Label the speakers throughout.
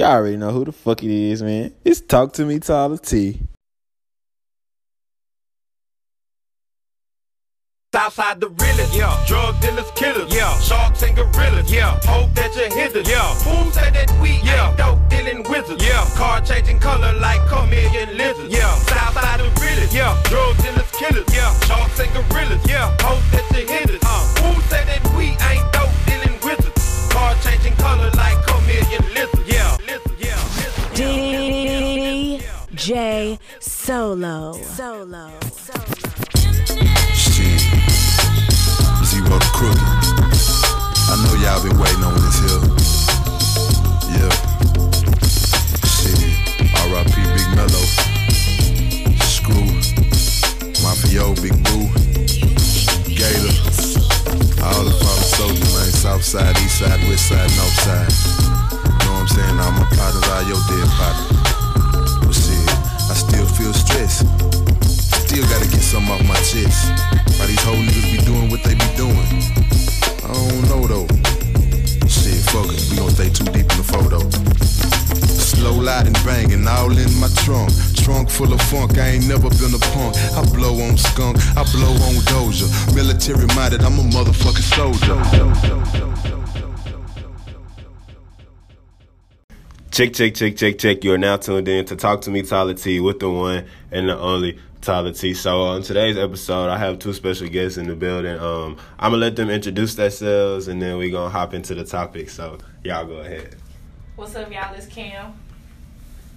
Speaker 1: Y'all already know who the fuck it is, man. It's Talk to Me Tyler T.
Speaker 2: Southside the realest, yeah. Drug dealers, killers, yeah. Sharks and gorillas, yeah. Hope that you hit us, yeah. Fools say that we yeah. ain't dope dealing wizards, yeah. Car changing color like chameleon lizards, yeah. Southside the realest, yeah. Drug dealers, killers, yeah. Sharks and gorillas, yeah. Hope that you hit us, uh. Fools say that we ain't dope dealing wizards. Car changing color like chameleon
Speaker 3: DJ Solo. Solo. Solo.
Speaker 4: Shit. Z-Ro the crooked. I know y'all been waiting on this here. Yeah. Shit. R.I.P. Big Mellow. Screw. Mafio, Big Boo. Gator. All the father soldiers, man. South side, east side, west side, north side. Know what I'm saying? All my partners, all your dead partners. But shit, I still feel stressed. Still gotta get something off my chest. Why these whole niggas be doing what they be doing? I don't know though. Shit, fuck it, we gon' stay too deep in the photo. Slow lighting banging all in my trunk. Trunk full of funk, I ain't never been a punk. I blow on skunk, I blow on doja. Military minded, I'm a motherfucking soldier.
Speaker 5: Check, check, check, check, check. You are now tuned in to Talk to Me, Tyler T, with the one and the only Tyler T. So on today's episode, I have two special guests in the building. Um, I'm gonna let them introduce themselves, and then we gonna hop into the topic. So y'all go ahead.
Speaker 6: What's up, y'all? It's Cam.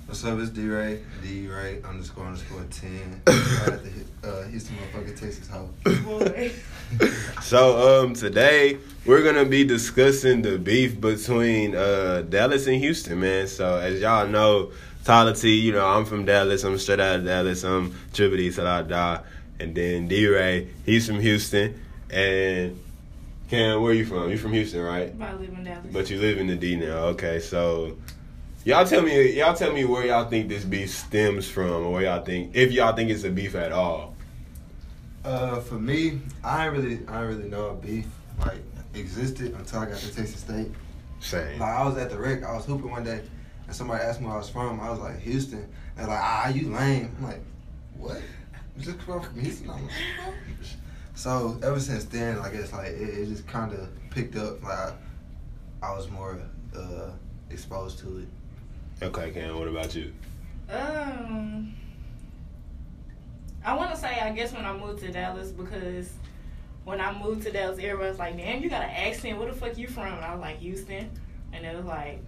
Speaker 7: What's up? It's D Ray. D Ray underscore underscore ten. Right at the uh, Houston motherfucking Texas house.
Speaker 5: So um, today we're gonna be discussing the beef between uh, Dallas and Houston, man. So as y'all know, Tyler T, you know I'm from Dallas. I'm straight out of Dallas. I'm Triple till I die. And then D Ray, he's from Houston. And Cam, where are you from? You from Houston, right?
Speaker 6: I live in Dallas.
Speaker 5: But you live in the D now. Okay, so y'all tell me, y'all tell me where y'all think this beef stems from, or where y'all think, if y'all think it's a beef at all.
Speaker 7: Uh, for me, I ain't really, I ain't really know a beef like existed until I got to Texas State.
Speaker 5: Same.
Speaker 7: Like I was at the rec, I was hooping one day, and somebody asked me where I was from. I was like Houston. They're like, ah, you lame. I'm like, what? You just come from Houston? I'm like, so ever since then, I guess like it, it just kind of picked up. Like I, I was more uh, exposed to it.
Speaker 5: Okay, Cam, what about you?
Speaker 6: Um, I want to say I guess when I moved to Dallas because when I moved to Dallas, everyone's like, "Damn, you got an accent. Where the fuck you from?" And I was like, "Houston," and it was like,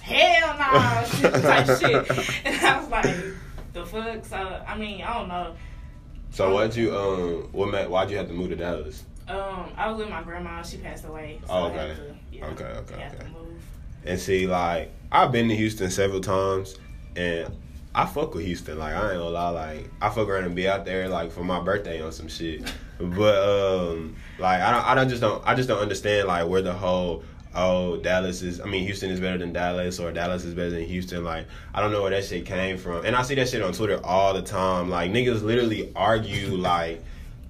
Speaker 6: "Hell nah," type shit. And I was like, "The fuck?" So I mean, I don't know.
Speaker 5: So why'd you um what why'd you have to move to Dallas?
Speaker 6: Um, I was with my grandma. She passed away. So
Speaker 5: Oh,
Speaker 6: I had
Speaker 5: okay.
Speaker 6: to, yeah,
Speaker 5: Okay, okay, okay.
Speaker 6: to.
Speaker 5: And see, like I've been to Houston several times, and I fuck with Houston. Like I ain't gonna lie, like I fuck around and be out there like for my birthday on some shit. But um, like I don't, I don't just don't, I just don't understand like where the whole oh Dallas is. I mean Houston is better than Dallas or Dallas is better than Houston. Like I don't know where that shit came from. And I see that shit on Twitter all the time. Like niggas literally argue like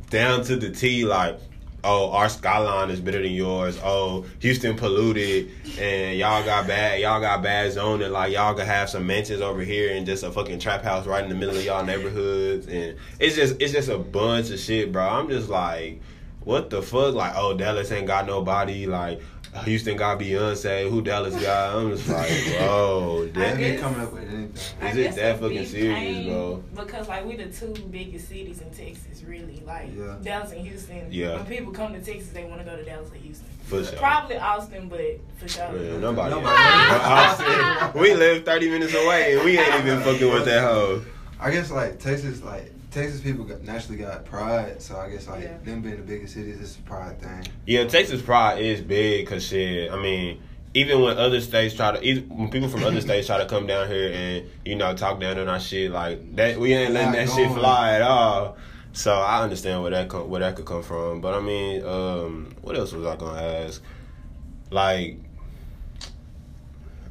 Speaker 5: down to the T like. Oh, our skyline is better than yours. Oh, Houston polluted, and y'all got bad. Y'all got bad zoning. Like y'all could have some mansions over here and just a fucking trap house right in the middle of y'all neighborhoods. And it's just, it's just a bunch of shit, bro. I'm just like, what the fuck? Like, oh, Dallas ain't got nobody. Like, Houston got Beyonce. Who Dallas got? I'm just like, bro,
Speaker 6: I
Speaker 7: They
Speaker 5: that,
Speaker 7: be
Speaker 6: guess-
Speaker 7: coming up with anything.
Speaker 6: I
Speaker 5: Is it that fucking serious, bro?
Speaker 6: Because like we the two biggest cities in Texas, really. Like
Speaker 7: Yeah.
Speaker 6: Dallas and Houston.
Speaker 5: Yeah.
Speaker 6: When people come to Texas, they want to go to Dallas or Houston.
Speaker 5: for sure.
Speaker 6: Probably Austin, but for sure.
Speaker 5: Man, nobody.
Speaker 7: Nobody.
Speaker 5: Austin, we live 30 minutes away and we ain't even fucking with that hoe.
Speaker 7: I guess like Texas, like Texas people got, naturally got pride, so I guess like
Speaker 6: Yeah.
Speaker 7: them being the biggest cities, it's a pride thing.
Speaker 5: Yeah, Texas pride is big because shit. I mean, even when other states try to, even when people from other states try to come down here and you know talk down on our shit, like that, we ain't letting
Speaker 7: Not
Speaker 5: that shit fly at all. So I understand where that come, where that could come from. But I mean, um, what else was I gonna ask? Like,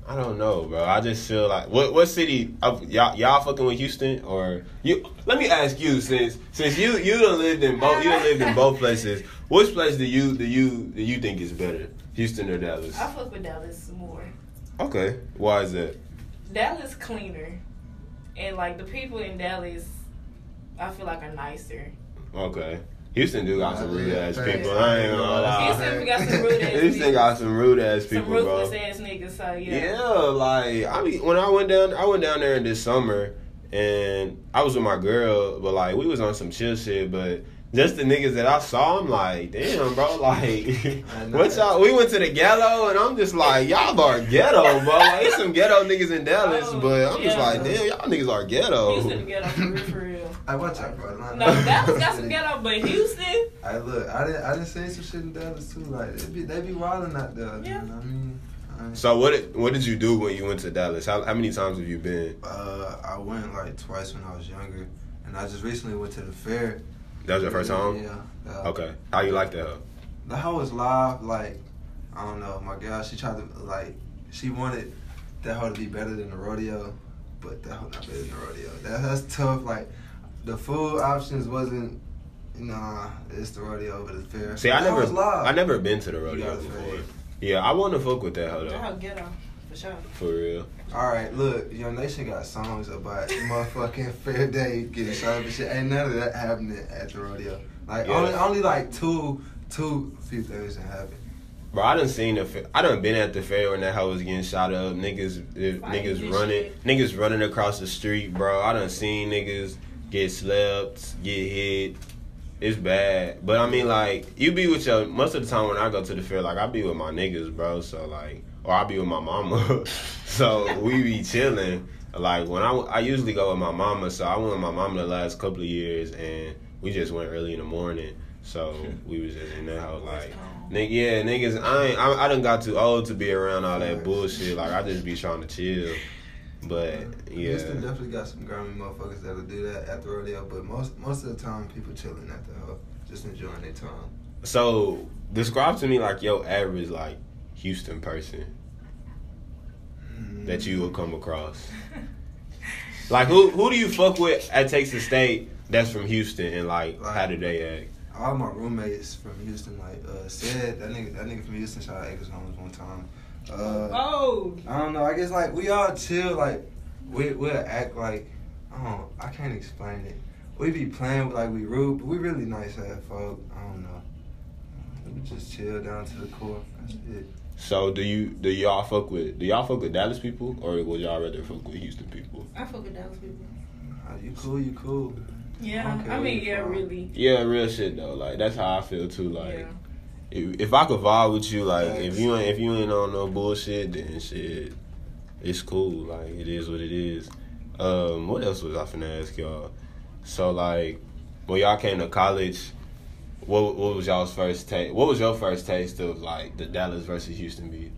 Speaker 5: I don't know, bro. I just feel like what what city uh, y'all y'all fucking with Houston or you? Let me ask you since since you you done lived in both you done lived in both places. Which place do you do you do you think is better, Houston or Dallas?
Speaker 6: I fuck with Dallas more.
Speaker 5: Okay, why is that?
Speaker 6: Dallas cleaner, and like the people in Dallas, I feel like are nicer.
Speaker 5: Okay. Houston do got some rude ass people. I ain't gonna lie.
Speaker 6: Houston got some rude ass people.
Speaker 5: Houston got some rude ass
Speaker 6: Some
Speaker 5: people, bro.
Speaker 6: ass niggas. So yeah.
Speaker 5: Yeah, like I mean, when I went down, I went down there in this summer, and I was with my girl, but like we was on some chill shit, but. Just the niggas that I saw, I'm like, damn, bro, like, what y'all? We went to the ghetto, and I'm just like, y'all are ghetto, bro. Like, there's some ghetto niggas in Dallas,
Speaker 6: Oh,
Speaker 5: but I'm just like, damn, y'all niggas are ghetto.
Speaker 6: Houston ghetto for real, for real.
Speaker 7: Hey, watch out, bro. Nah,
Speaker 6: No, Dallas got some ghetto, but Houston,
Speaker 7: I look, I didn't, I didn't say some shit in Dallas too. Like, they be, they be wilding out there.
Speaker 6: Yeah.
Speaker 7: You know what I mean? I-
Speaker 5: So what? Did, what did you do when you went to Dallas? How, how many times have you been?
Speaker 7: Uh, I went like twice when I was younger, and I just recently went to the fair.
Speaker 5: That was your first time.
Speaker 7: Yeah. Uh,
Speaker 5: Okay. How you like that? huh?
Speaker 7: The hoe was live. Like, I don't know. My girl, she tried to like, she wanted that hoe to be better than the rodeo, but that hoe not better than the rodeo. That, that's tough. Like, the food options wasn't. Nah, it's the rodeo over the fair.
Speaker 5: See, I
Speaker 7: That hoe was
Speaker 5: never. I never been to the
Speaker 7: You
Speaker 5: rodeo
Speaker 7: gotta
Speaker 5: before.
Speaker 7: say.
Speaker 5: Yeah, I want to fuck with that hoe
Speaker 6: that
Speaker 5: though.
Speaker 6: how ghetto for sure.
Speaker 5: For real.
Speaker 7: All right, look, Young Nation got songs about motherfucking fair day getting shot up and shit. Ain't none of that happening at the rodeo. Like
Speaker 5: Yeah.
Speaker 7: only, only like two, two few things that happen.
Speaker 5: Bro, I done seen the. Fa- I done been at the fair when that hoe was getting shot up. Niggas, niggas running,
Speaker 6: shit.
Speaker 5: niggas running across the street, bro. I done seen niggas get slept, get hit. It's bad, but I mean, like you be with your. Most of the time when I go to the fair, like I be with my niggas, bro. So like, or I be with my mama. so we be chilling. Like when I, I usually go with my mama. So I went with my mama the last couple of years, and we just went early in the morning. So we was just in that house like. Nigga, yeah, niggas, I ain't, I, I done got too old to be around all that bullshit. Like, I just be trying to chill. But, yeah.
Speaker 7: Houston definitely got some grimy motherfuckers that'll do that at the rodeo, but most most of the time people chilling at the hoe, just enjoying their time.
Speaker 5: So, describe to me, like, your average, like, Houston person that you will come across. Like, who who do you fuck with at Texas State that's from Houston, and, like, how do they act?
Speaker 7: All my roommates from Houston, like uh, said that nigga, that nigga from Houston shot at Acres Homes one time. Uh,
Speaker 6: Oh,
Speaker 7: I don't know. I guess like we all chill. Like we we'll act like I don't. I can't explain it. We be playing with like we rude, but we really nice ass folk. I don't know. We just chill down to the core. That's it.
Speaker 5: So, do you do y'all fuck with do y'all fuck with Dallas people, or would y'all rather fuck with Houston people?
Speaker 6: I fuck with Dallas people.
Speaker 7: Uh, you cool? You cool?
Speaker 6: Yeah,
Speaker 7: Okay,
Speaker 6: I mean, yeah,
Speaker 7: fine.
Speaker 6: really.
Speaker 5: Yeah, real shit though. Like that's how I feel too. Like
Speaker 6: yeah.
Speaker 5: If, if I could vibe with you, like if you ain't if you ain't on no bullshit, then shit, it's cool. Like it is what it is. Um, what else was I finna ask y'all? So like when y'all came to college, what what was y'all's first taste? What was your first taste of like the Dallas versus Houston beat?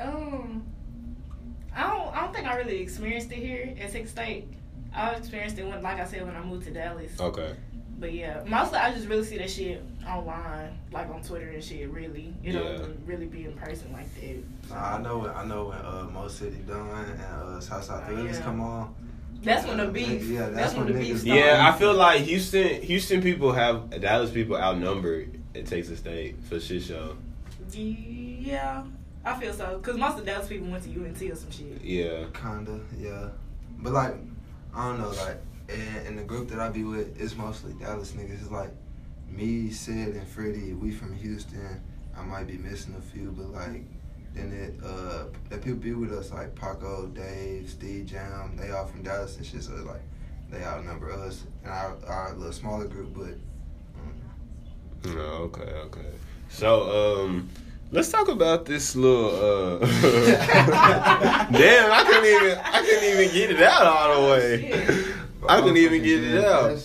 Speaker 6: Um, I don't. I don't think I really experienced it here at Texas State. I experienced it when, like I said, when I moved to Dallas.
Speaker 5: Okay.
Speaker 6: But yeah, mostly I just really see that shit online, like on Twitter and shit. Really, it
Speaker 5: Yeah.
Speaker 6: don't really be in person like that.
Speaker 7: Nah, I know. When, I know when uh, Mo City done and uh, Southside
Speaker 6: Oh,
Speaker 7: Phillies
Speaker 6: yeah.
Speaker 7: come on.
Speaker 6: That's when the beef.
Speaker 7: Yeah,
Speaker 6: that's,
Speaker 7: that's
Speaker 6: when the beef started.
Speaker 5: Yeah, I feel like Houston Houston people have Dallas people outnumbered in Texas State for shit show.
Speaker 6: Yeah, I feel so. Cause most of Dallas people went to UNT or some shit.
Speaker 5: Yeah.
Speaker 7: Kinda, yeah. But like, I don't know, like, in, in the group that I be with, is mostly Dallas niggas. It's like me, Sid, and Freddie. We from Houston. I might be missing a few, but like, then it uh, the people be with us like Paco, Dave, Steve Jam. They all from Dallas and shit. So it's like they outnumber us and our our little smaller group, but. mm,
Speaker 5: No, okay, okay. So, um, let's talk about this little. Uh, damn, I couldn't even, I couldn't even get it out all the way. I couldn't even get it out.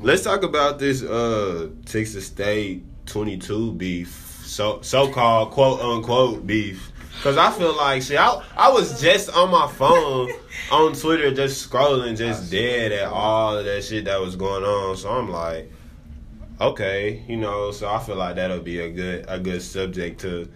Speaker 5: Let's talk about this uh Texas State 22 beef, so so called quote unquote beef. Cause I feel like shit. I, I was just on my phone on Twitter, just scrolling, just dead at all of that shit that was going on. So I'm like, okay, you know. So I feel like that'll be a good a good subject to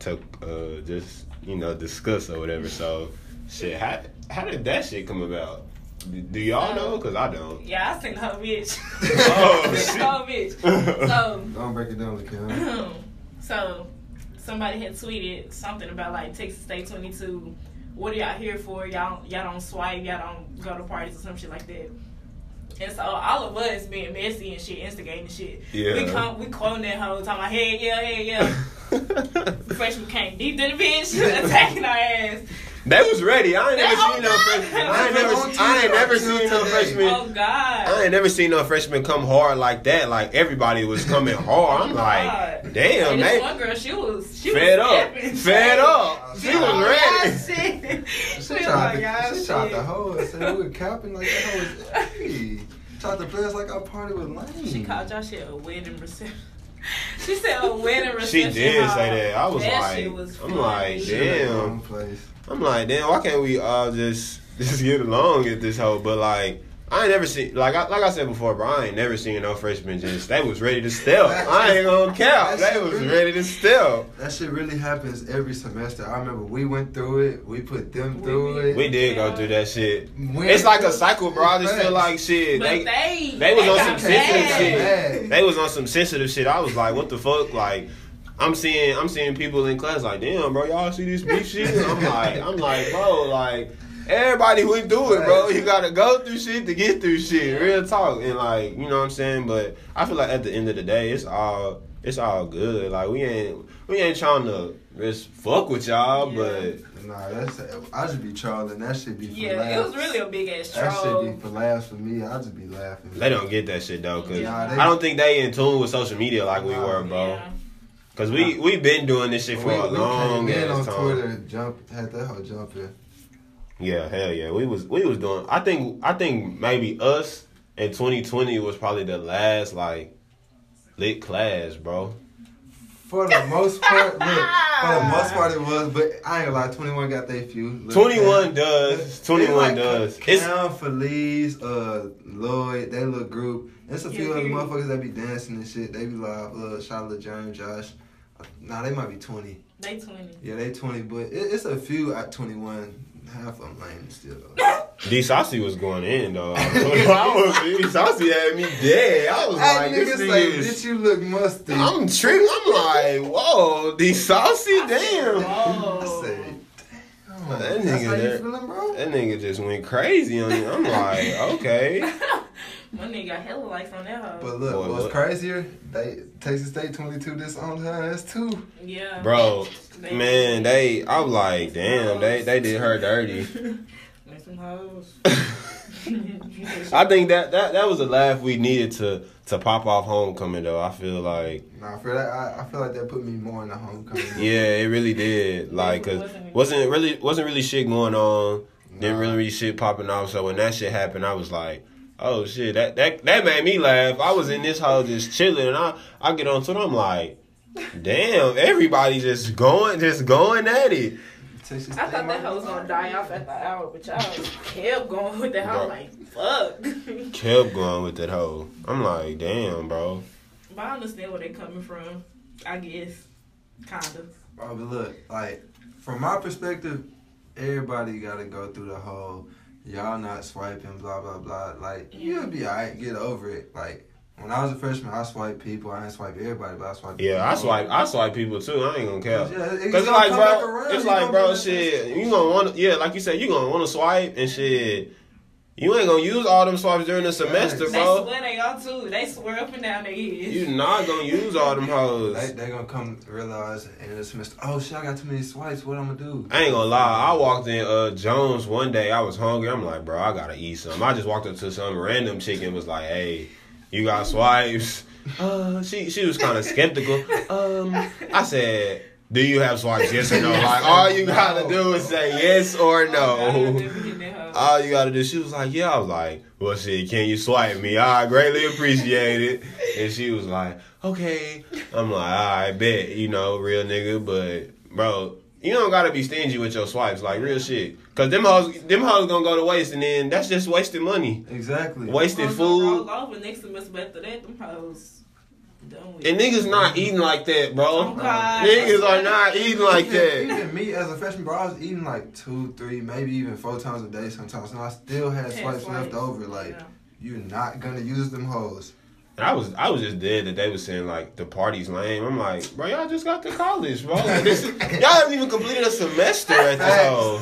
Speaker 5: to uh, just you know discuss or whatever. So shit, how how did that shit come about? Do- Do y'all know? Cause I don't.
Speaker 6: Yeah, I seen her bitch.
Speaker 5: Oh,
Speaker 6: I seen her bitch. So
Speaker 7: Don't break it down, Lakeem.
Speaker 6: so somebody had tweeted something about like Texas State 22. What are y'all here for? Y'all y'all don't swipe. Y'all don't go to parties or some shit like that. And so all of us being messy and shit, instigating shit.
Speaker 5: Yeah.
Speaker 6: We come, we quoting that whole time. Like, hey yeah hey yeah. Freshman came deep in the bitch, attacking our ass.
Speaker 5: They was ready. I ain't never
Speaker 6: Oh,
Speaker 5: seen no freshman. I ain't
Speaker 7: That's
Speaker 5: never, I ain't never seen no
Speaker 7: oh,
Speaker 5: freshman.
Speaker 6: Oh God.
Speaker 5: I ain't never seen no freshman come hard like that. Like everybody was coming hard. I'm
Speaker 6: Oh,
Speaker 5: like, damn,
Speaker 6: And
Speaker 5: man.
Speaker 6: one girl, she was she
Speaker 5: Fed
Speaker 6: was
Speaker 5: up.
Speaker 6: stepping
Speaker 5: Fed
Speaker 6: straight.
Speaker 5: up. She
Speaker 6: Oh,
Speaker 5: was
Speaker 6: y'all
Speaker 5: ready.
Speaker 6: shit.
Speaker 7: She
Speaker 6: She was
Speaker 7: tried
Speaker 6: like,
Speaker 7: to,
Speaker 6: y'all
Speaker 7: she tried
Speaker 6: shit.
Speaker 7: to hold us we were capping like that hoe was hey. Tried to play us like our party was lame.
Speaker 6: She called y'all shit a wedding reception. She said oh, a wedding
Speaker 5: respect.
Speaker 6: She
Speaker 5: did
Speaker 6: hall.
Speaker 5: say that. I was
Speaker 6: That
Speaker 5: like,
Speaker 6: was
Speaker 5: I'm like,
Speaker 7: She in the
Speaker 5: damn.
Speaker 7: place.
Speaker 5: I'm like, damn, why can't we all just just get along at this whole? But like, I ain't never seen like I, like I said before, bro. I ain't never seen no freshmen just they was ready to steal. I ain't gonna count. They was ready to steal.
Speaker 7: That shit really happens every semester. I remember we went through it. We put them through it.
Speaker 5: We did go through that shit.
Speaker 7: Went
Speaker 5: It's like a cycle, bro. I just feel like shit.
Speaker 6: But
Speaker 5: They
Speaker 6: they,
Speaker 5: they was on
Speaker 6: got
Speaker 5: some sensitive
Speaker 6: mad.
Speaker 5: shit.
Speaker 7: Mad.
Speaker 5: They was on some sensitive shit. I was like, what the fuck? Like, I'm seeing I'm seeing people in class like, damn, bro, y'all see this beef shit? I'm like, I'm like, bro, like. Everybody went do it, bro. You gotta go through shit to get through shit. Real talk, and like you know what I'm saying. But I feel like at the end of the day, it's all it's all good. Like we ain't we ain't trying to just fuck with y'all,
Speaker 6: Yeah.
Speaker 5: but
Speaker 7: Nah, that's I just be trolling. That should be for
Speaker 6: Yeah,
Speaker 7: laughs.
Speaker 6: it was really a big ass troll.
Speaker 7: That should be for laughs for me. I just be laughing.
Speaker 5: they don't get that shit though. Cause
Speaker 6: Yeah.
Speaker 7: They-
Speaker 5: I don't think they in tune with social media like we were, bro.
Speaker 6: Yeah.
Speaker 5: Cause we we been doing this shit for
Speaker 7: we,
Speaker 5: a
Speaker 7: we
Speaker 5: long
Speaker 7: came in
Speaker 5: ass
Speaker 7: on
Speaker 5: time.
Speaker 7: Twitter, jump had that whole jumping.
Speaker 5: Yeah, hell yeah. We was we was doing. I think I think maybe us in 2020 was probably the last like lit class, bro.
Speaker 7: For the most part, look, for the most part it was, but I ain't gonna lie, 21 got they few. Look,
Speaker 5: 21
Speaker 7: Cam-
Speaker 5: does. 21
Speaker 7: like
Speaker 5: does. It's
Speaker 7: Cam, Felice, uh, Lloyd, they little group. There's a few
Speaker 6: Yeah,
Speaker 7: other motherfuckers that be dancing and shit. They be live. Uh, Charlotte, James, Josh. Nah, they might be 20.
Speaker 6: They 20.
Speaker 7: Yeah, they 20, but it, it's a few at 21. Half of them lame still.
Speaker 5: D Saucy was going in though. I was D Saucy had me dead. I was
Speaker 7: Hey,
Speaker 5: like, this
Speaker 7: niggas
Speaker 5: nigga
Speaker 7: say,
Speaker 5: is.
Speaker 7: bitch, you look musty.
Speaker 5: I'm tripping. I'm like, whoa, D Saucy, damn.
Speaker 7: I said, damn.
Speaker 5: That nigga
Speaker 7: you feeling?
Speaker 5: That nigga just went crazy on you. I'm like, okay.
Speaker 6: My nigga got hella life from that hoe.
Speaker 7: But look,
Speaker 5: Boy,
Speaker 7: what's
Speaker 5: what?
Speaker 7: crazier? They Texas State 22 this on her ass too.
Speaker 6: yeah.
Speaker 5: Bro,
Speaker 6: They-
Speaker 5: man, they, I'm like, damn, they, they did her dirty.
Speaker 6: Make some hoes.
Speaker 5: I think that, that that was a laugh we needed to to pop off homecoming though. I feel like
Speaker 7: Nah, for that, I, I feel like that put me more in the homecoming.
Speaker 5: yeah, it really did. Like, cause wasn't really wasn't really shit going on. Didn't really really shit popping off. So when that shit happened, I was like, oh shit, that that that made me laugh. I was in this house just chilling, and I I get on Twitter, I'm like, damn, everybody just going just going at it.
Speaker 6: I thought that
Speaker 7: might
Speaker 6: hoe was gonna die off at the hour, but y'all kept going with that hoe like fuck.
Speaker 5: Kept going with that hoe. I'm like, damn, bro.
Speaker 6: but I understand where they're coming from. I guess, kinda.
Speaker 7: Oh, but look, like from my perspective, everybody got to go through the whole y'all not swiping, blah blah blah. Like you'll be alright, get over it. Like when I was a freshman, I swiped people. I didn't swipe everybody, but I swiped.
Speaker 5: Yeah, I
Speaker 7: people.
Speaker 5: swipe I swipe people too. I ain't gonna care.
Speaker 7: Yeah, it's
Speaker 5: Cause it's like, bro, it's like, bro, shit. You gonna want, yeah, like you said, you gonna want to swipe and shit. You ain't gonna use all them swipes during the semester, bro.
Speaker 6: They
Speaker 5: bro.
Speaker 6: swear they all too. They swear up and down their ears.
Speaker 5: You not gonna use all them
Speaker 7: They
Speaker 5: hoes.
Speaker 7: they gonna come realize in the semester. Oh shit, I got too many swipes. What I'm gonna do?
Speaker 5: I ain't gonna lie. I walked in uh Jones one day. I was hungry. I'm like, bro, I gotta eat some. I just walked up to some random chicken. Was like, hey, you got swipes? Uh, she she was kind of skeptical. Um, I said, do you have swipes? Yes or no? Like all you gotta do is say yes or
Speaker 6: God, I
Speaker 5: no.
Speaker 6: Never hit that hoe.
Speaker 5: All you gotta do. She was like, yeah. I was like, well, shit, can you swipe me? I greatly appreciate it. And she was like, okay. I'm like, I bet, you know, real nigga, but bro, you don't gotta be stingy with your swipes, like real shit. Cause them hoes, them hoes gonna go to waste, and then that's just wasting money,
Speaker 7: Exactly.
Speaker 5: wasted
Speaker 6: oh,
Speaker 5: food,
Speaker 6: Roll over next semester, but after that, them hoes done with.
Speaker 5: And niggas not eating like that,
Speaker 6: Oh,
Speaker 5: bro.
Speaker 6: God.
Speaker 5: Niggas are not eating like
Speaker 7: even,
Speaker 5: that.
Speaker 7: Even me as a freshman, bro, I was eating like two, three, maybe even four times a day sometimes, and I still had
Speaker 6: Had
Speaker 7: swipes
Speaker 6: swipes.
Speaker 7: left over. Like
Speaker 6: Yeah.
Speaker 7: you're not gonna use them hoes.
Speaker 5: And I was I was just dead that they was saying like the party's lame. I'm like, bro, y'all just got to college, bro. Like, this is, y'all haven't even completed a semester at this
Speaker 7: Facts.
Speaker 5: whole.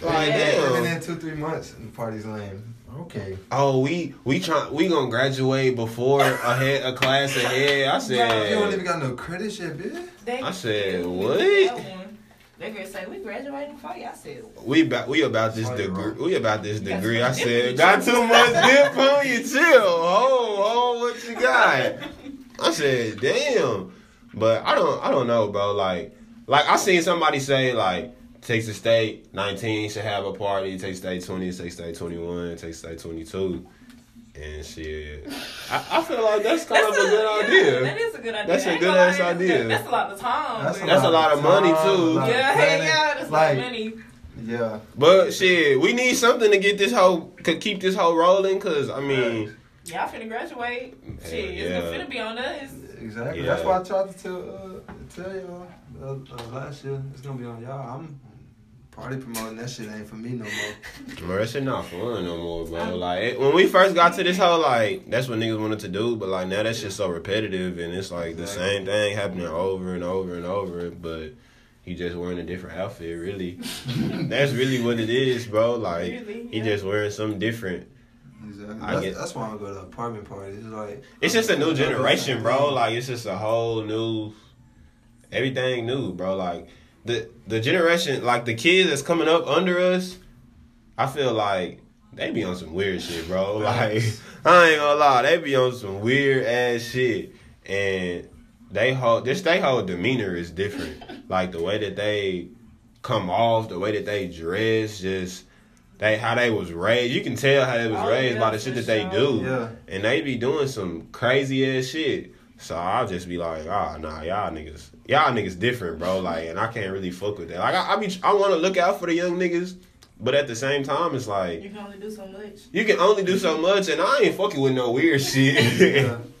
Speaker 5: Like,
Speaker 7: Been
Speaker 5: damn.
Speaker 7: in two, three months and the party's lame. Okay.
Speaker 5: Oh, we we try we gonna graduate before ahead a class ahead. I said
Speaker 7: You don't even got no credit yet, bitch.
Speaker 6: They,
Speaker 5: I said,
Speaker 6: they-
Speaker 5: what?
Speaker 6: They gonna say we graduating before you. I said,
Speaker 5: we about we about this degree. We about this degree. I said, got too much dip on you. Chill. Oh, oh, what you got? I said, damn. But I don't I don't know, bro. Like like I seen somebody say like Texas State 19 should have a party, Texas State 20, Texas State 21, Texas State 22. And shit. I, I feel like that's kind of a good
Speaker 6: yeah,
Speaker 5: idea.
Speaker 6: That is a good idea.
Speaker 5: That's a good
Speaker 6: gonna lie,
Speaker 5: ass
Speaker 6: that's-
Speaker 5: idea.
Speaker 6: That's a lot of time.
Speaker 7: That's
Speaker 6: but-
Speaker 5: That's a lot of money,
Speaker 7: time,
Speaker 5: too.
Speaker 7: a of
Speaker 6: yeah,
Speaker 7: planning.
Speaker 6: yeah, that's
Speaker 7: like,
Speaker 6: a lot of money.
Speaker 7: Yeah.
Speaker 5: But shit, we need something to get this whole to keep this whole rolling. Cause I mean,
Speaker 6: Y'all finna graduate. Shit,
Speaker 5: yeah.
Speaker 6: it's finna be on us.
Speaker 7: Exactly.
Speaker 5: Yeah.
Speaker 7: That's why I tried to tell, uh, tell y'all uh, uh, last year. It's gonna be on y'all. I'm party promoting. That shit ain't for me no more.
Speaker 5: bro, that shit not fun no more, bro. Like it, when we first got to this whole, like that's what niggas wanted to do. But like now that shit's so repetitive, and it's like the same thing happening over and over and over. But he just wearing a different outfit, really. that's really what it is, bro. Like
Speaker 6: Really,
Speaker 5: he just wearing something different.
Speaker 7: Exactly.
Speaker 5: I
Speaker 7: That's,
Speaker 5: get-
Speaker 7: that's why I go to apartment parties. It's like
Speaker 5: It's just a new generation, bro. Like it's just a whole new, everything new, bro. Like the the generation, like the kids that's coming up under us, I feel like they be on some weird shit, bro. Like I ain't gonna lie, they be on some weird ass shit, and they hold this they whole demeanor is different. like the way that they come off, the way that they dress, just. They how they was raised. You can tell how they was
Speaker 6: Oh,
Speaker 5: raised
Speaker 6: yeah,
Speaker 5: by the shit that they do
Speaker 7: Yeah.
Speaker 5: and they be doing some crazy ass shit. So I'll just be like, ah, nah, y'all niggas, y'all niggas different, bro. Like, and I can't really fuck with that. Like, I, I be, I want to look out for the young niggas, but at the same time, it's like
Speaker 6: You can only do so much.
Speaker 5: you can only do so much, and I ain't fucking with no weird shit.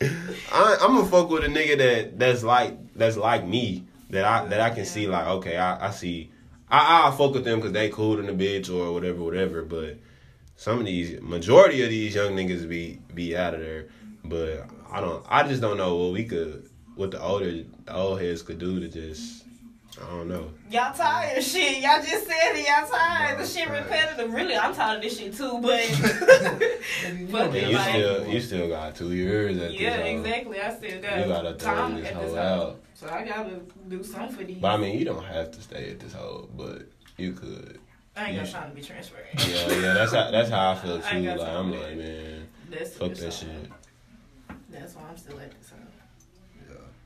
Speaker 5: I, I'm gonna fuck with a nigga that that's like that's like me that I that I can see like okay, I, I see, I I fuck with them because they cool in the bitch or whatever, whatever. But some of these majority of these young niggas be be out of there. But I don't, I just don't know what we could, what the older the old heads could do to just, I don't know.
Speaker 6: Y'all tired of shit. Y'all just said it. Y'all tired. The shit repetitive. Really, I'm tired of this shit too. But fuck
Speaker 5: And
Speaker 6: it,
Speaker 5: you
Speaker 6: like,
Speaker 5: still you still got two years at
Speaker 6: yeah,
Speaker 5: this.
Speaker 6: exactly. I still got
Speaker 5: You gotta throw
Speaker 6: time
Speaker 5: this
Speaker 6: at
Speaker 5: hoe
Speaker 6: this
Speaker 5: out.
Speaker 6: So I gotta do something for these.
Speaker 5: But I mean, you don't have to stay at this hole, but you could.
Speaker 6: I ain't
Speaker 5: you
Speaker 6: got
Speaker 5: should-
Speaker 6: time to be transferred.
Speaker 5: Yeah, yeah, that's how that's how I feel too.
Speaker 6: got
Speaker 5: Like I'm like, man,
Speaker 6: That's
Speaker 5: fuck that
Speaker 6: all.
Speaker 5: shit.
Speaker 6: That's why I'm still at this house.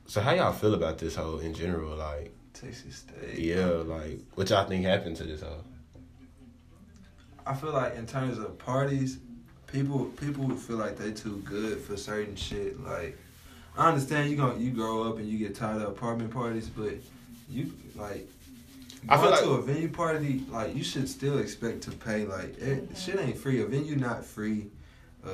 Speaker 5: So how y'all feel about this whole in general? Like,
Speaker 7: Texas State.
Speaker 5: yeah, like what y'all think happened to this whole?
Speaker 7: I feel like in terms of parties, people people feel like they too good for certain shit. Like I understand you going you grow up and you get tired of apartment parties, but you like
Speaker 5: I feel
Speaker 7: going
Speaker 5: like-
Speaker 7: to a venue party, like you should still expect to pay. Like it, shit ain't free. A venue not free. Uh,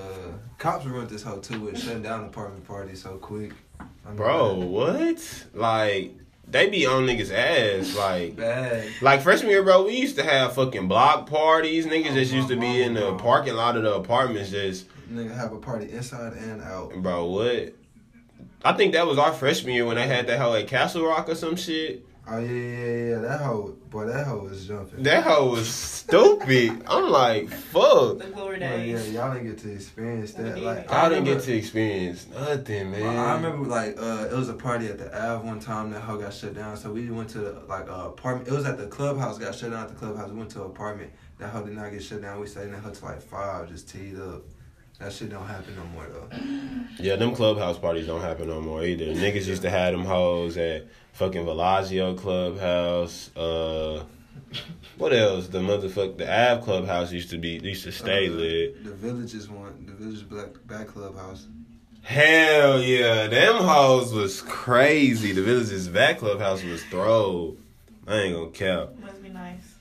Speaker 7: cops ruined this whole too with shutting down apartment parties so quick. I mean,
Speaker 5: Bro, what? Like they be on niggas ass. Like,
Speaker 7: bad.
Speaker 5: like freshman year, bro, we used to have fucking block parties. Niggas
Speaker 7: Oh,
Speaker 5: just used to be in the
Speaker 7: bro.
Speaker 5: parking lot of the apartments, just
Speaker 7: Nigga have a party inside and out.
Speaker 5: bro, what? I think that was our freshman year when they had that hoe at Castle Rock or some shit.
Speaker 7: Oh yeah, yeah, yeah. That hoe, boy, that hoe was jumping.
Speaker 5: That hoe was stupid. I'm like, fuck.
Speaker 6: The glory
Speaker 7: Oh, yeah, y'all didn't get to experience that.
Speaker 6: We
Speaker 7: Like
Speaker 6: did.
Speaker 5: I didn't
Speaker 7: remember-
Speaker 5: get to experience nothing, man.
Speaker 7: I remember like uh, it was a party at the Ave one time that hoe got shut down. So we went to like a apartment. It was at the clubhouse. Got shut down at the clubhouse. We went to an apartment. That hoe did not get shut down. We stayed in that hoe till like five, just teed up. That shit don't happen no more though.
Speaker 5: Yeah, them clubhouse parties don't happen no more either. Niggas used to have them hoes at fucking Bellagio Clubhouse. Uh, what else? The motherfuck the Av Clubhouse used to be used to stay
Speaker 7: Uh,
Speaker 5: lit.
Speaker 7: The villages one. The villages black back clubhouse.
Speaker 5: Hell yeah, them hoes was crazy. The Villages Back Clubhouse was throw. I ain't gonna cap.
Speaker 6: Must be nice.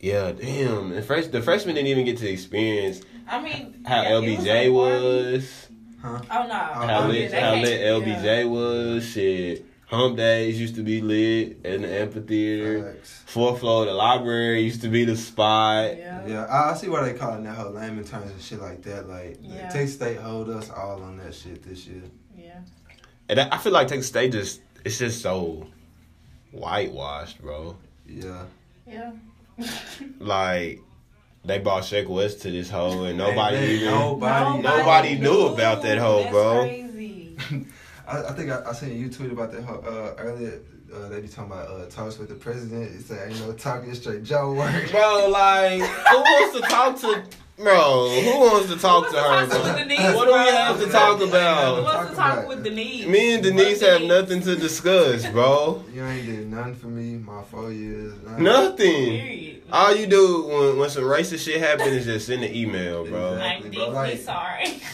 Speaker 5: Yeah, damn. And fresh, the freshmen didn't even get to experience
Speaker 6: I mean,
Speaker 5: how
Speaker 6: yeah, it
Speaker 5: LBJ
Speaker 6: like party.
Speaker 5: was.
Speaker 6: Oh no!
Speaker 7: How oh,
Speaker 5: How
Speaker 6: Oh,
Speaker 5: lit, how lit LBJ
Speaker 6: yeah.
Speaker 5: was. Shit. Hump days used to be lit in the amphitheater.
Speaker 7: Facts.
Speaker 5: Fourth floor of the library used to be the spot.
Speaker 6: Yeah.
Speaker 7: Yeah, I, I see why they calling that whole layman terms and shit like that. Like,
Speaker 6: Yeah.
Speaker 7: Texas State hold us all on that shit this year.
Speaker 6: Yeah.
Speaker 5: And I I feel like Texas State just it's just so whitewashed, bro.
Speaker 7: Yeah.
Speaker 6: Yeah.
Speaker 5: Like they brought Shake West to this hole and nobody
Speaker 7: They- they-
Speaker 5: even
Speaker 7: nobody,
Speaker 5: Nobody knew about that hoe,
Speaker 6: That's
Speaker 5: bro.
Speaker 6: Crazy.
Speaker 7: I, I think I, I seen you tweet about that whole, uh, earlier. Uh, they be talking about uh, talks with the president. He said, "Ain't no talking straight Joe work."
Speaker 5: Bro, like who wants to talk to Bro, who wants to talk to her?
Speaker 6: wants to talk
Speaker 5: bro?
Speaker 6: to Denise,
Speaker 5: What do we
Speaker 6: bro?
Speaker 5: have to talk
Speaker 6: Who
Speaker 5: about?
Speaker 6: wants to
Speaker 7: Talk
Speaker 6: talk
Speaker 7: about
Speaker 6: with. Denise?
Speaker 5: Me and Denise
Speaker 6: Fuck
Speaker 5: have nothing to discuss, bro.
Speaker 7: You ain't did nothing for me my four years. Nothing.
Speaker 5: Nothing.
Speaker 6: Period.
Speaker 5: All you do when, when some racist shit happens is just send an email, bro.
Speaker 7: Exactly.
Speaker 6: I'm
Speaker 7: bro,
Speaker 6: deeply
Speaker 7: like-
Speaker 6: sorry.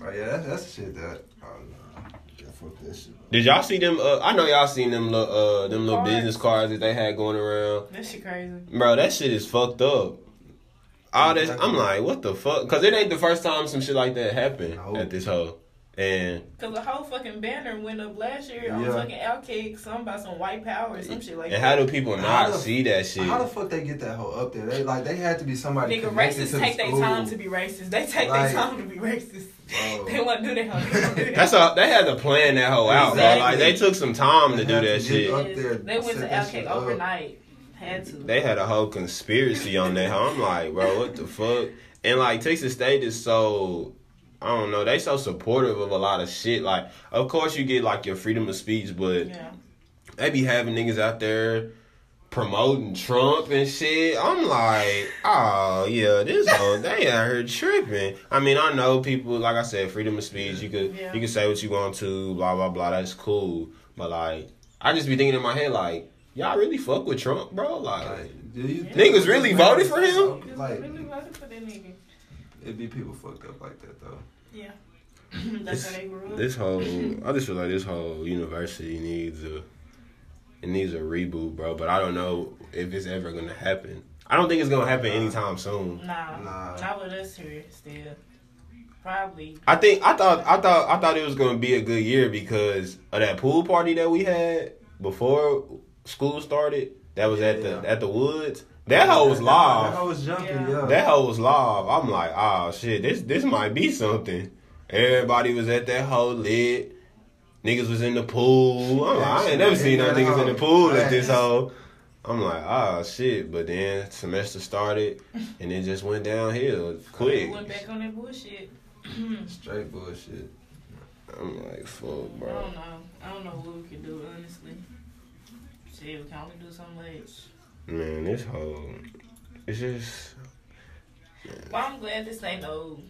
Speaker 7: But yeah, that's, that's the shit that. Oh no, yeah, fuck that shit.
Speaker 5: Did y'all see them? Uh, I know y'all seen them little, uh, them little
Speaker 6: Cards.
Speaker 5: business cards that they had going around.
Speaker 6: that shit crazy.
Speaker 5: Bro, that shit is fucked up. All this, I'm like, what the fuck? Cause it ain't the first time some shit like that happened
Speaker 7: No.
Speaker 5: at this hoe. And
Speaker 6: Cause the whole fucking banner went up last year on
Speaker 7: Yeah.
Speaker 6: fucking Alkek, something about some white power or some shit like
Speaker 5: and
Speaker 6: that.
Speaker 5: how do people not
Speaker 7: the-
Speaker 5: see that shit?
Speaker 7: How the fuck they get that hoe up there? They like they had to be somebody.
Speaker 6: Nigga,
Speaker 7: connected
Speaker 6: racists
Speaker 7: to the
Speaker 6: take their
Speaker 7: school.
Speaker 6: time to be racist. They take
Speaker 7: Like-
Speaker 6: their time to be racist.
Speaker 7: Bro.
Speaker 6: They want to do that. They wanna that.
Speaker 5: That's all. They had to plan that hoe out, bro.
Speaker 6: Exactly.
Speaker 5: Like they took some time to do that
Speaker 7: to
Speaker 5: shit.
Speaker 7: up there,
Speaker 6: They went to
Speaker 7: set Alkek
Speaker 6: overnight. Had to.
Speaker 5: They had a whole conspiracy on that. I'm like, bro, what the fuck? And like Texas State is so. I don't know. They so supportive of a lot of shit. Like, of course you get like your freedom of speech, but
Speaker 6: yeah.
Speaker 5: they be having niggas out there promoting Trump and shit. I'm like, oh yeah, this whole they out here tripping. I mean, I know people like I said, freedom of speech. You could
Speaker 6: Yeah.
Speaker 5: you can say what you want to, blah blah blah. That's cool. But like, I just be thinking in my head like, y'all really fuck with Trump, bro? Like,
Speaker 7: Like, do you
Speaker 5: Niggas really voted for him?
Speaker 7: Like,
Speaker 6: really voted for that nigga.
Speaker 7: it'd be people fucked up like that though.
Speaker 6: Yeah. That's how they grew up.
Speaker 5: this whole, I just feel like this whole university needs a, it needs a reboot, bro. But I don't know if it's ever gonna happen. I don't think it's gonna happen anytime soon.
Speaker 6: Nah,
Speaker 7: Nah.
Speaker 6: not with us here still. Probably.
Speaker 5: I think I thought I thought I thought it was gonna be a good year because of that pool party that we had before school started. That was at the
Speaker 7: Yeah.
Speaker 5: at the woods. That hoe was
Speaker 7: That
Speaker 5: live.
Speaker 7: hoe was jumping,
Speaker 6: Yeah.
Speaker 7: yeah.
Speaker 5: That hoe was live. I'm like, oh shit, this this might be something. Everybody was at that hoe lit. Niggas was in the pool. I'm like, I ain't never seen no niggas in the pool at this hoe. I'm like, ah shit. But then semester started and it just went downhill quick.
Speaker 6: Went back on that bullshit.
Speaker 7: Straight bullshit.
Speaker 5: I'm like, fuck, bro.
Speaker 6: I don't know. I don't know what we can do, honestly. Shit, we can only do so much.
Speaker 5: Man, this whole it's just
Speaker 6: Well, I'm glad this ain't no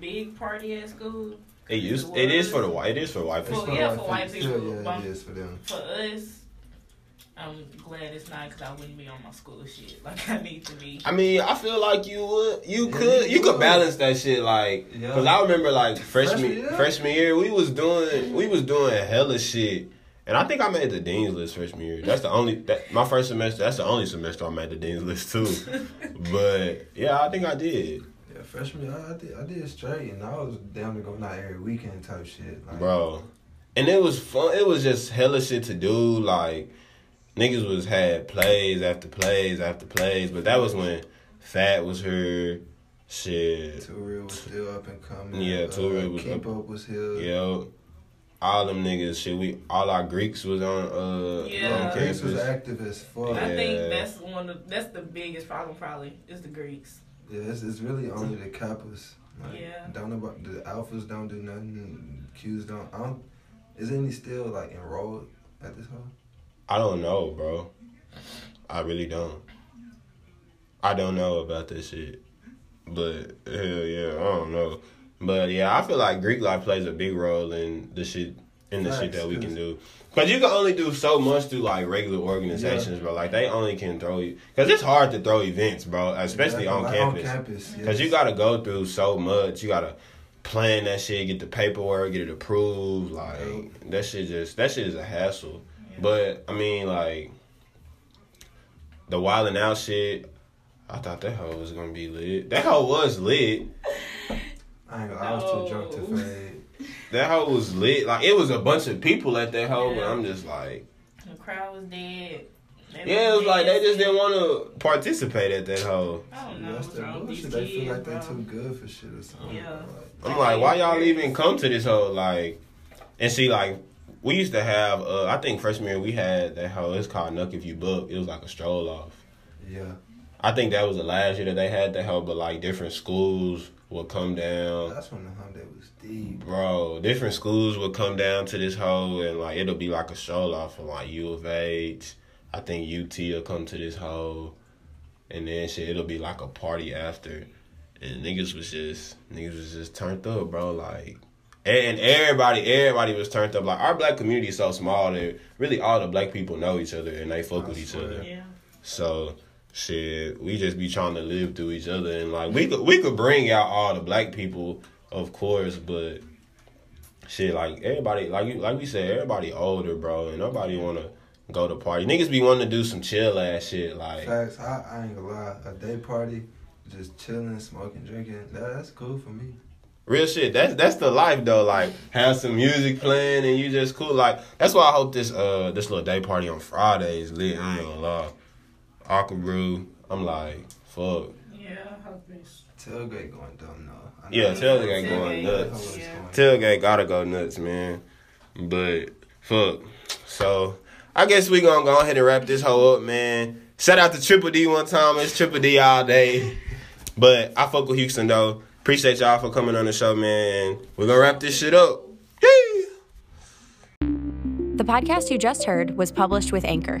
Speaker 6: big party at school.
Speaker 5: it used it is for the white it is for white
Speaker 6: For-
Speaker 5: people.
Speaker 6: yeah, for white
Speaker 7: Still,
Speaker 6: people,
Speaker 7: Yeah,
Speaker 6: bum-
Speaker 7: it is for them.
Speaker 6: For us, I'm glad it's not because I wouldn't be on my school shit like I need to be.
Speaker 5: I mean, I feel like you would you
Speaker 7: Yeah,
Speaker 5: could
Speaker 7: you
Speaker 5: you could
Speaker 7: would.
Speaker 5: balance that shit like
Speaker 7: Yeah.
Speaker 5: cuz I remember like freshman
Speaker 7: Freshman year?
Speaker 5: freshman year we was doing we was doing hella shit. And I think I made the dean's list freshman year. That's the only that my first semester. That's the only semester I made the dean's list too. but yeah, I think I did,
Speaker 7: Yeah, freshman year, I did, I did straight, and I was damn near going out every weekend type shit. Like,
Speaker 5: bro. And it was fun. It was just hella shit to do. Like niggas was had plays after plays after plays. But that was when Fat was here. Shit.
Speaker 7: Too real was still up and coming.
Speaker 5: Yeah, Too Real
Speaker 7: uh,
Speaker 5: was
Speaker 7: Keep
Speaker 5: up.
Speaker 7: up was here.
Speaker 5: Yo, all them niggas, shit. We all our Greeks was on uh
Speaker 6: Yeah.
Speaker 5: on
Speaker 7: Greeks was
Speaker 5: campus.
Speaker 7: active as fuck.
Speaker 6: I think that's one of that's the biggest problem probably is the Greeks.
Speaker 7: Yeah, it's, it's really only the Kappas. Like,
Speaker 6: Yeah.
Speaker 7: Don't know about the Alphas. Don't do nothing. Qs don't. I don't. Is any still like enrolled at this home?
Speaker 5: I don't know, bro. I really don't. I don't know about this shit. But hell yeah, I don't know. But yeah, I feel like Greek life plays a big role in the shit in the shit that we can do. Cause you can only do so much through like regular organizations, bro. Like they only can throw you. Cause it's hard to throw events, bro, especially
Speaker 7: Exactly,
Speaker 5: on
Speaker 7: like,
Speaker 5: campus.
Speaker 7: On campus.
Speaker 5: Cause you gotta go through so much. You gotta plan that shit, get the paperwork, get it approved. Like that shit just that shit is a hassle. But I mean, like the wilding out shit. I thought that hoe was gonna be lit. That hoe was lit.
Speaker 7: I, ain't, gonna- I was too drunk to
Speaker 6: No.
Speaker 7: fade.
Speaker 5: that hoe was lit. Like it was a bunch of people at that hoe, but I'm just like,
Speaker 6: The crowd was dead. They
Speaker 5: yeah, it was like they just didn't want to participate at that hoe.
Speaker 6: I don't know
Speaker 7: That's
Speaker 6: what's
Speaker 7: their
Speaker 6: wrong with these
Speaker 7: bullshit. They feel
Speaker 6: kids,
Speaker 7: like they're
Speaker 6: bro.
Speaker 7: too good for shit or something.
Speaker 6: Yeah.
Speaker 7: Like,
Speaker 5: I'm like, why y'all even come to this hoe? Like, and see, like, we used to have. uh I think freshman year we had that hoe. It's called Nuck If You Buck. It was like a stroll off.
Speaker 7: yeah.
Speaker 5: I think that was the last year that they had that hoe, but like different schools would come down.
Speaker 7: That's when the Hyundai was deep.
Speaker 5: Bro, different schools would come down to this hole and like it'll be like a show off from like U of H. I think UT will come to this hole. And then shit, it'll be like a party after. And niggas was just niggas was just turned up, bro. Like and everybody everybody was turned up. Like our black community is so small that really all the black people know each other and they fuck
Speaker 7: I
Speaker 5: with each other.
Speaker 6: Yeah.
Speaker 5: So shit, we just be trying to live through each other and like we could we could bring out all the black people, of course, but shit, like everybody like you like we said, everybody older, bro, and nobody wanna go to party. Niggas be wanting to do some chill ass shit, like
Speaker 7: Facts. I, I ain't gonna lie. A day party, just chilling, smoking, drinking. That, that's cool for me.
Speaker 5: real shit. That's that's the life though. Like have some music playing and you just cool. Like that's why I hope this uh this little day party on Friday is lit. I ain't gonna lie. Aqua Brew. I'm like, fuck.
Speaker 6: Yeah, I hope it's.
Speaker 7: Tailgate going dumb though. I know
Speaker 5: Yeah,
Speaker 7: that.
Speaker 5: tailgate going nuts.
Speaker 7: what's
Speaker 6: Yeah.
Speaker 7: going.
Speaker 5: Tailgate gotta go nuts, man. But fuck. So I guess we gonna go ahead and wrap this whole up, man. Shout out to Triple D one time. It's Triple D all day. But I fuck with Houston though. Appreciate y'all for coming on the show, man. We're gonna wrap this shit up. Yee!
Speaker 8: The podcast you just heard was published with Anchor.